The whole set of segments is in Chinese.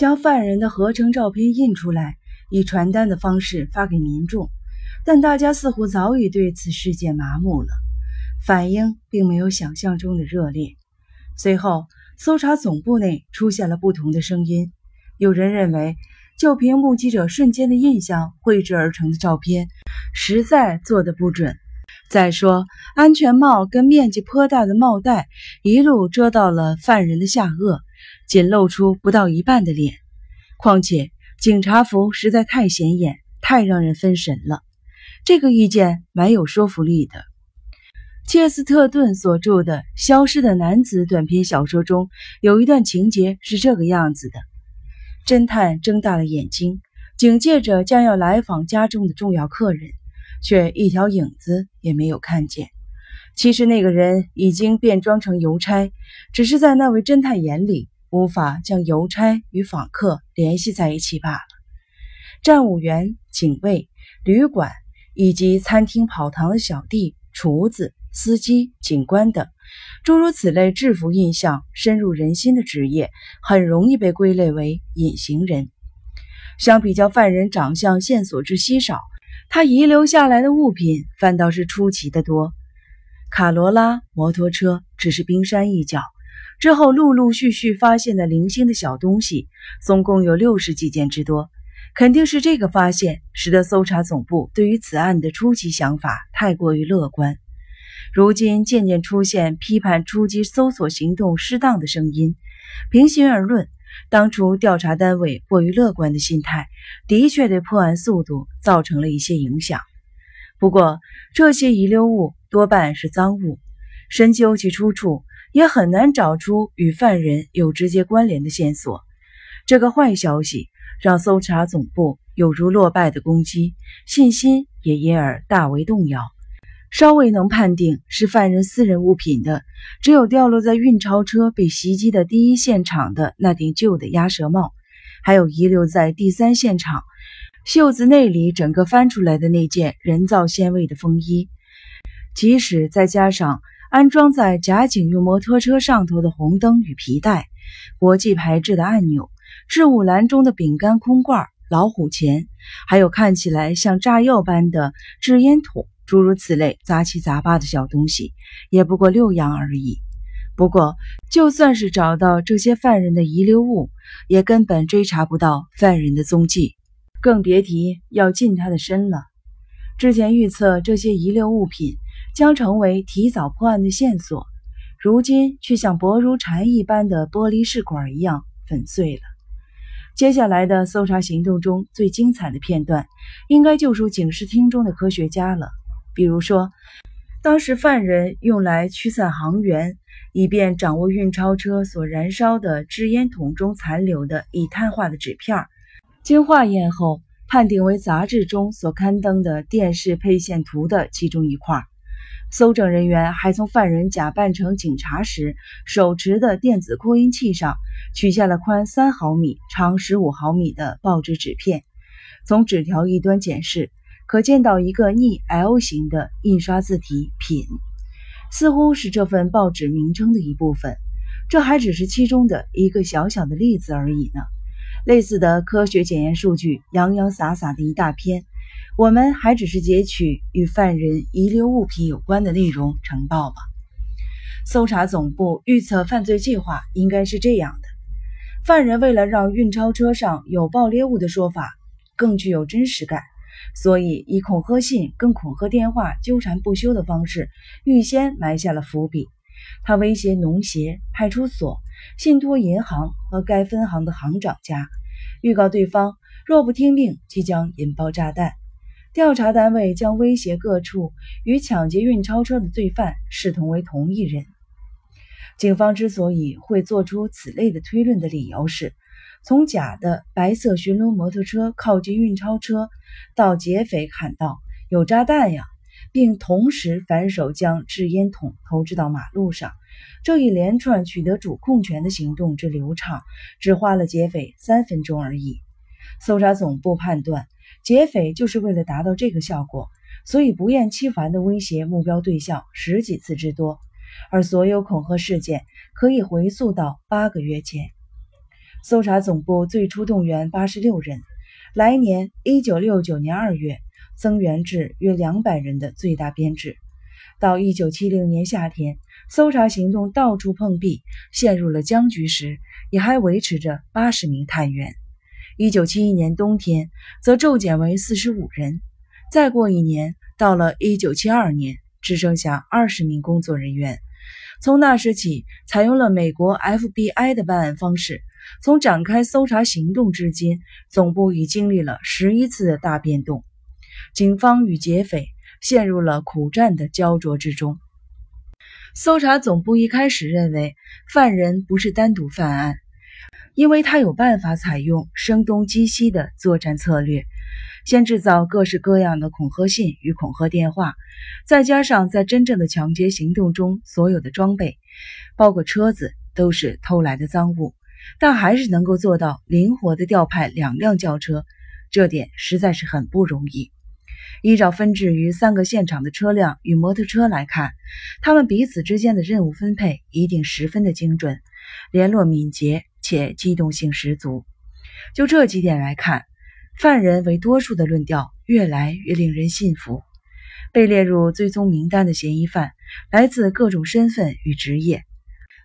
将犯人的合成照片印出来，以传单的方式发给民众。但大家似乎早已对此事件麻木了，反应并没有想象中的热烈。随后，搜查总部内出现了不同的声音。有人认为，就凭目击者瞬间的印象绘制而成的照片，实在做得不准。再说，安全帽跟面积颇大的帽带一路遮到了犯人的下颚，仅露出不到一半的脸。况且，警察服实在太显眼，太让人分神了。这个意见蛮有说服力的。切斯特顿所著的《消失的男子》短篇小说中有一段情节是这个样子的：侦探睁大了眼睛，警戒着将要来访家中的重要客人，却一条影子也没有看见。其实那个人已经变装成邮差，只是在那位侦探眼里无法将邮差与访客联系在一起罢了。站务员、警卫、旅馆以及餐厅跑堂的小弟、厨子。司机、警官等诸如此类制服印象深入人心的职业，很容易被归类为隐形人。相比较犯人长相线索之稀少，他遗留下来的物品反倒是出奇的多。卡罗拉摩托车只是冰山一角，之后陆陆续续发现的零星的小东西，总共有六十几件之多。肯定是这个发现使得搜查总部对于此案的初期想法太过于乐观。如今渐渐出现批判初级搜索行动失当的声音。平心而论，当初调查单位过于乐观的心态，的确对破案速度造成了一些影响。不过，这些遗留物多半是赃物，深究其出处，也很难找出与犯人有直接关联的线索。这个坏消息让搜查总部有如落败的攻击，信心也因而大为动摇。稍微能判定是犯人私人物品的，只有掉落在运钞车被袭击的第一现场的那顶旧的鸭舌帽，还有遗留在第三现场袖子内里整个翻出来的那件人造纤维的风衣。即使再加上安装在假警用摩托车上头的红灯与皮带、国际牌制的按钮、置物篮中的饼干空罐、老虎钳，还有看起来像炸药般的制烟筒。诸如此类杂七杂八的小东西，也不过六样而已。不过，就算是找到这些犯人的遗留物，也根本追查不到犯人的踪迹，更别提要近他的身了。之前预测这些遗留物品将成为提早破案的线索，如今却像薄如蝉一般的玻璃试管一样粉碎了。接下来的搜查行动中最精彩的片段，应该就属警视厅中的科学家了。比如说，当时犯人用来驱散航员，以便掌握运钞车所燃烧的制烟筒中残留的已碳化的纸片，经化验后判定为杂志中所刊登的电视配线图的其中一块。搜证人员还从犯人假扮成警察时手持的电子扩音器上取下了宽三毫米、长十五毫米的报纸纸片，从纸条一端检视。可见到一个逆 L 型的印刷字体“品”，似乎是这份报纸名称的一部分。这还只是其中的一个小小的例子而已呢。类似的科学检验数据洋洋洒洒的一大篇，我们还只是截取与犯人遗留物品有关的内容呈报吧。搜查总部预测犯罪计划应该是这样的：犯人为了让运钞车上有爆裂物的说法更具有真实感。所以，以恐吓信跟恐吓电话纠缠不休的方式，预先埋下了伏笔。他威胁农协、派出所、信托银行和该分行的行长家，预告对方若不听命，即将引爆炸弹。调查单位将威胁各处与抢劫运钞车的罪犯视同为同一人。警方之所以会做出此类的推论的理由是。从假的白色巡逻摩托车靠近运钞车，到劫匪喊道：“有炸弹呀！”并同时反手将制烟筒投掷到马路上，这一连串取得主控权的行动之流畅，只花了劫匪三分钟而已。搜查总部判断，劫匪就是为了达到这个效果，所以不厌其烦地威胁目标对象十几次之多，而所有恐吓事件可以回溯到八个月前。搜查总部最初动员八十六人，来年一九六九年二月增援至约两百人的最大编制。到一九七零年夏天，搜查行动到处碰壁，陷入了僵局时，也还维持着八十名探员。一九七一年冬天，则骤减为四十五人。再过一年，到了一九七二年，只剩下二十名工作人员。从那时起，采用了美国 FBI 的办案方式。从展开搜查行动至今，总部已经历了十一次的大变动，警方与劫匪。陷入了苦战的焦灼之中。搜查总部一开始认为犯人不是单独犯案，因为他有办法采用声东击西的作战策略，先制造各式各样的恐吓信与恐吓电话，再加上在真正的抢劫行动中所有的装备，包括车子都是偷来的赃物，但还是能够做到灵活的调派两辆轿车，这点实在是很不容易。依照分置于三个现场的车辆与摩托车来看，他们彼此之间的任务分配一定十分的精准，联络敏捷且机动性十足。就这几点来看，犯人为多数的论调越来越令人信服。被列入追踪名单的嫌疑犯来自各种身份与职业，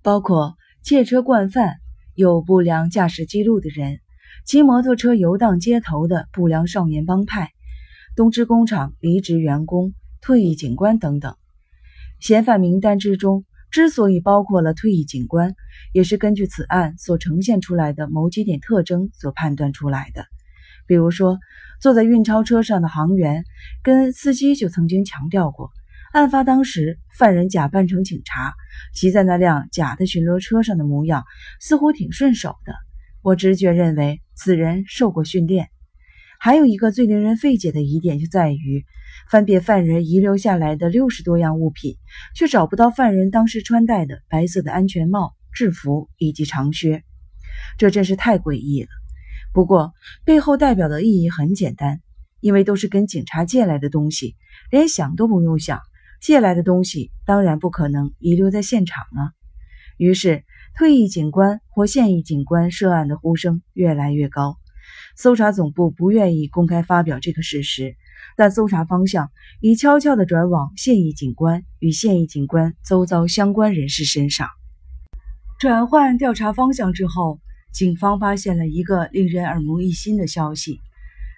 包括借车惯犯、有不良驾驶记录的人、骑摩托车游荡街头的不良少年帮派。东芝工厂离职员工、退役警官等等，嫌犯名单之中之所以包括了退役警官，也是根据此案所呈现出来的某几点特征所判断出来的。比如说，坐在运钞车上的航员跟司机就曾经强调过，案发当时犯人假扮成警察，骑在那辆假的巡逻车上的模样似乎挺顺手的。我直觉认为此人受过训练。还有一个最令人费解的疑点，就在于翻遍犯人遗留下来的六十多样物品，却找不到犯人当时穿戴的白色的安全帽、制服以及长靴，这真是太诡异了。不过背后代表的意义很简单，因为都是跟警察借来的东西，连想都不用想，借来的东西当然不可能遗留在现场啊。于是，退役警官或现役警官涉案的呼声越来越高。搜查总部不愿意公开发表这个事实，但搜查方向已悄悄地转往现役警官与现役警官周遭相关人士身上。转换调查方向之后，警方发现了一个令人耳目一新的消息：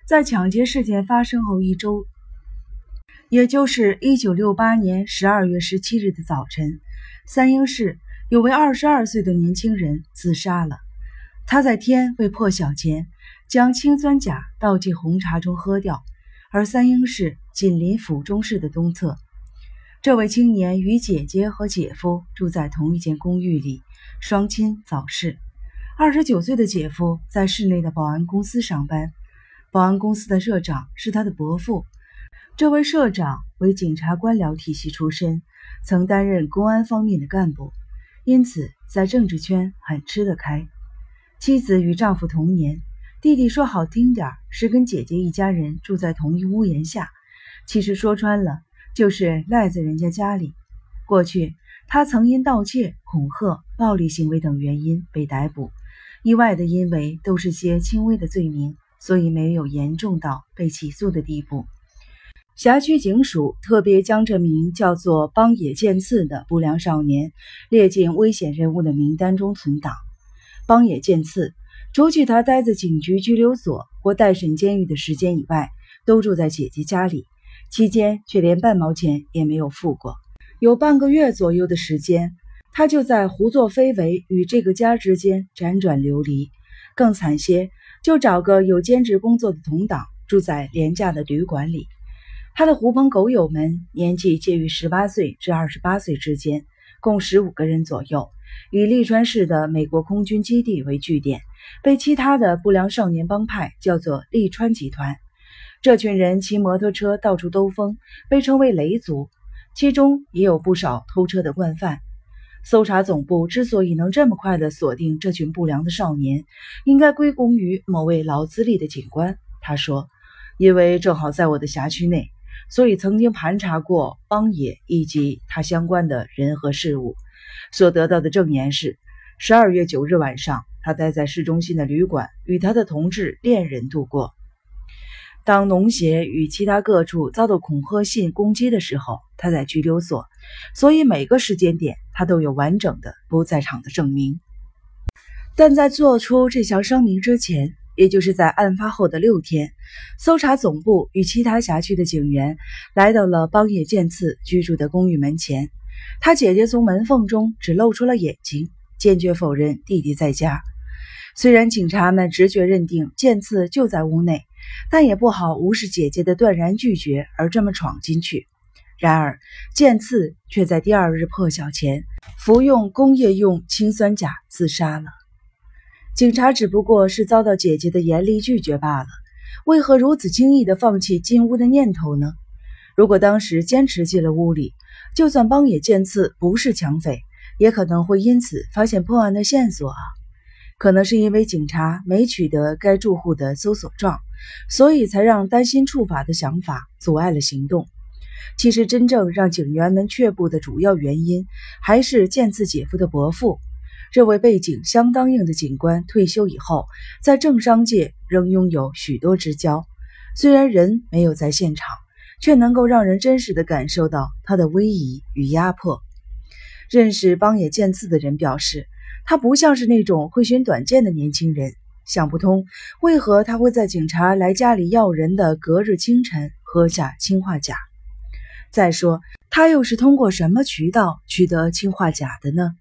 在抢劫事件发生后一周，也就是1968年12月17日的早晨，三英市有位22岁的年轻人自杀了。他在天未破晓前。将氰酸钾倒进红茶中喝掉，而三英市紧邻府中市的东侧。这位青年与姐姐和姐夫住在同一间公寓里，双亲早逝。二十九岁的姐夫在市内的保安公司上班，保安公司的社长是他的伯父。这位社长为警察官僚体系出身，曾担任公安方面的干部，因此在政治圈很吃得开。妻子与丈夫同年。弟弟说好听点是跟姐姐一家人住在同一屋檐下，其实说穿了就是赖在人家家里。过去他曾因盗窃、恐吓、暴力行为等原因被逮捕，意外的因为都是些轻微的罪名，所以没有严重到被起诉的地步。辖区警署特别将这名叫做邦野健次的不良少年列进危险人物的名单中存档。邦野健次。除去他待在警局拘留所或待审监狱的时间以外，都住在姐姐家里，期间却连半毛钱也没有付过。有半个月左右的时间，他就在胡作非为与这个家之间辗转流离。更惨些，就找个有兼职工作的同党，住在廉价的旅馆里。他的狐朋狗友们年纪介于十八岁至二十八岁之间，共十五个人左右。以利川市的美国空军基地为据点，被其他的不良少年帮派叫做利川集团。这群人骑摩托车到处兜风，被称为雷族，其中也有不少偷车的惯犯。搜查总部之所以能这么快地锁定这群不良的少年，应该归功于某位老资历的警官。他说：“因为正好在我的辖区内，所以曾经盘查过邦野以及他相关的人和事物。”所得到的证言是，十二月九日晚上，他待在市中心的旅馆，与他的同志恋人度过。当农协与其他各处遭到恐吓信攻击的时候，他在拘留所，所以每个时间点他都有完整的不在场的证明。但在做出这项声明之前，也就是在案发后的六天，搜查总部与其他辖区的警员来到了邦野健次居住的公寓门前。他姐姐从门缝中只露出了眼睛，坚决否认弟弟在家。虽然警察们直觉认定健次就在屋内。但也不好无视姐姐的断然拒绝而这么闯进去。然而，剑次却在第二日破晓前服用工业用氰酸钾自杀了。警察只不过是遭到姐姐的严厉拒绝罢了，为何如此轻易地放弃进屋的念头呢？如果当时坚持进了屋里，就算邦野剑次不是抢匪，也可能会因此发现破案的线索啊。可能是因为警察没取得该住户的搜索状。所以才让担心触法的想法阻碍了行动。其实，真正让警员们却步的主要原因，还是见次姐夫的伯父。这位背景相当硬的警官退休以后，在政商界仍拥有许多知交。虽然人没有在现场，却能够让人真实的感受到他的威仪与压迫。认识邦野健次的人表示，他不像是那种会寻短见的年轻人。想不通为何他会在警察来家里要人的隔日清晨喝下氰化钾。再说，他又是通过什么渠道取得氰化钾的呢？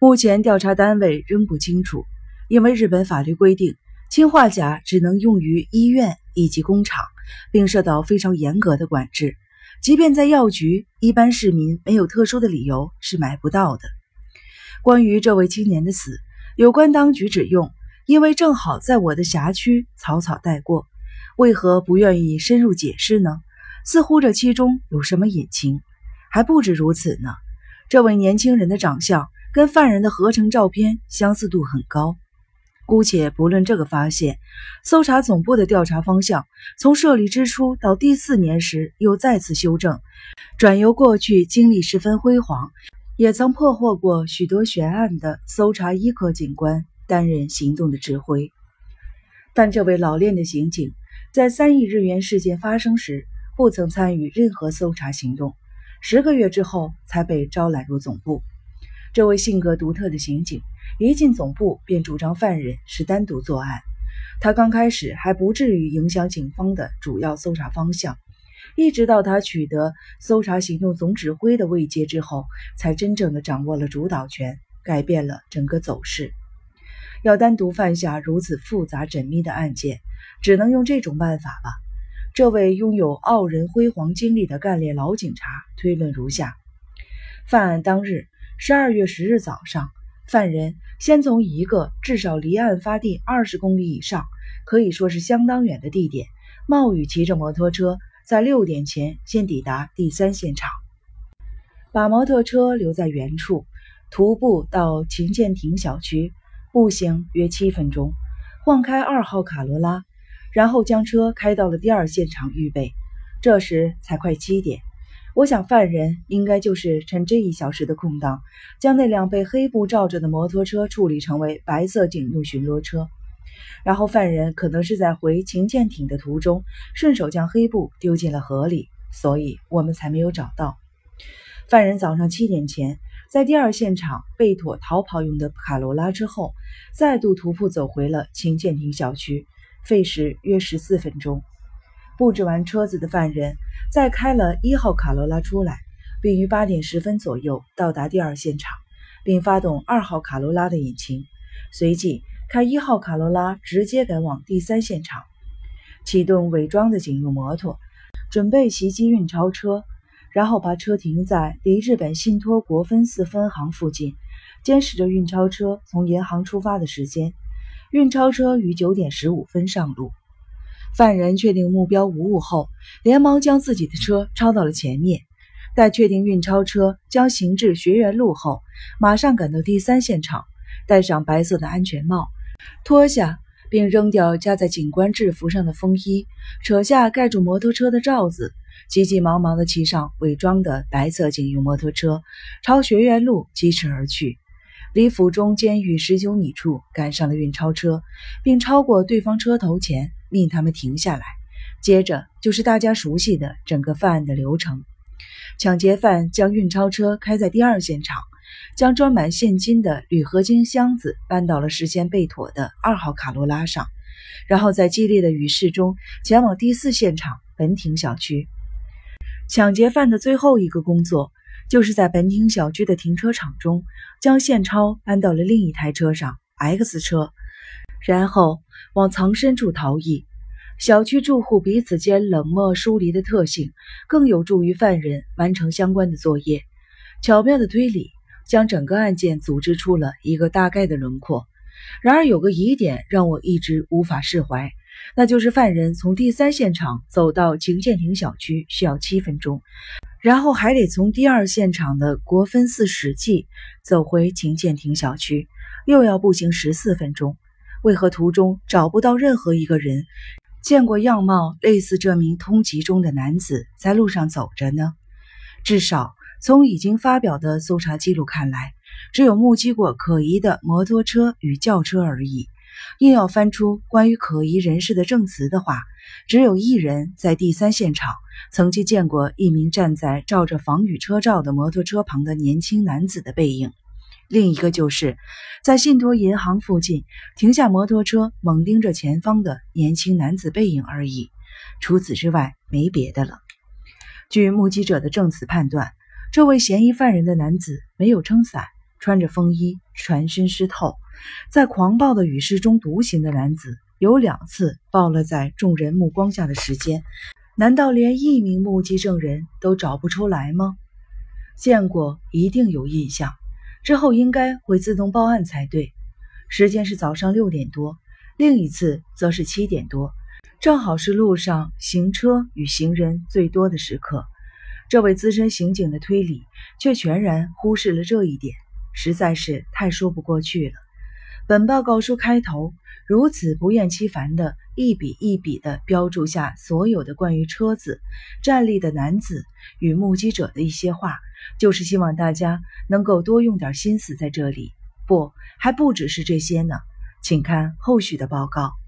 目前调查单位仍不清楚，因为日本法律规定，氰化钾只能用于医院以及工厂，并受到非常严格的管制。即便在药局，一般市民没有特殊的理由是买不到的。关于这位青年的死，有关当局只用。因为正好在我的辖区，草草带过，为何不愿意深入解释呢？似乎这其中有什么隐情。还不止如此呢，这位年轻人的长相跟犯人的合成照片相似度很高。姑且不论这个发现，搜查总部的调查方向从设立之初到第四年时又再次修正，转由过去经历十分辉煌，也曾破获过许多悬案的搜查一科警官。担任行动的指挥，但这位老练的刑警在三亿日元事件发生时不曾参与任何搜查行动，十个月之后才被招揽入总部。这位性格独特的刑警一进总部便主张犯人是单独作案，他刚开始还不至于影响警方的主要搜查方向，一直到他取得搜查行动总指挥的位阶之后，才真正的掌握了主导权，改变了整个走势。要单独犯下如此复杂缜密的案件，只能用这种办法了。这位拥有傲人辉煌经历的干练老警察推论如下：犯案当日，十二月十日早上，犯人先从一个至少离案发地二十公里以上，可以说是相当远的地点，冒雨骑着摩托车，在六点前先抵达第三现场，把摩托车留在原处，徒步到秦建亭小区。步行约七分钟，换开二号卡罗拉，然后将车开到了第二现场预备。这时才快七点，我想犯人应该就是趁这一小时的空档，将那辆被黑布罩着的摩托车处理成为白色警用巡逻车。然后犯人可能是在回秦舰艇的途中，顺手将黑布丢进了河里，所以我们才没有找到。犯人早上七点前。在第二现场备妥逃跑用的卡罗拉之后，再度徒步走回了秦建亭小区，费时约十四分钟。布置完车子的犯人再开了一号卡罗拉出来，并于八点十分左右到达第二现场，并发动二号卡罗拉的引擎，随即开一号卡罗拉直接赶往第三现场，启动伪装的警用摩托，准备袭击运钞车。然后把车停在离日本信托国分寺分行附近，监视着运钞车从银行出发的时间。运钞车于九点十五分上路。犯人确定目标无误后，连忙将自己的车抄到了前面。待确定运钞车将行至学园路后，马上赶到第三现场，戴上白色的安全帽，脱下并扔掉夹在警官制服上的风衣，扯下盖住摩托车的罩子。急急忙忙地骑上伪装的白色警用摩托车，朝学院路疾驰而去。离府中监狱十九米处赶上了运钞车，并超过对方车头前，命他们停下来。接着就是大家熟悉的整个犯案的流程：抢劫犯将运钞车开在第二现场，将装满现金的铝合金箱子搬到了事先备妥的二号卡罗拉上，然后在激烈的雨势中前往第四现场本町小区。抢劫犯的最后一个工作。就是在本町小区的停车场中，将现钞搬到了另一台车上 X 车，然后往藏身处逃逸。小区住户彼此间冷漠疏离的特性，更有助于犯人完成相关的作业。巧妙的推理将整个案件组织出了一个大概的轮廓。然而，有个疑点让我一直无法释怀，那就是犯人从第三现场走到秦建亭小区需要七分钟。然后还得从第二现场的国分寺史记走回秦建亭小区，又要步行十四分钟。为何途中找不到任何一个人见过样貌类似这名通缉中的男子在路上走着呢？至少从已经发表的搜查记录看来，只有目击过可疑的摩托车与轿车而已。硬要翻出关于可疑人士的证词的话，只有一人在第三现场曾经见过一名站在照着防雨车罩的摩托车旁的年轻男子的背影，另一个就是在信托银行附近停下摩托车猛盯着前方的年轻男子背影而已。除此之外，没别的了。据目击者的证词判断，这位嫌疑犯人的男子没有撑伞，穿着风衣，全身湿透。在狂暴的雨势中独行的男子有两次暴露在众人目光下的时间，难道连一名目击证人都找不出来吗？见过一定有印象，之后应该会自动报案才对。时间是早上六点多，另一次则是七点多，正好是路上行车与行人最多的时刻。这位资深刑警的推理却全然忽视了这一点，实在是太说不过去了。本报告书开头如此不厌其烦的一笔一笔地标注下所有的关于车子、站立的男子与目击者的一些话，就是希望大家能够多用点心思在这里。不，还不只是这些呢，请看后续的报告。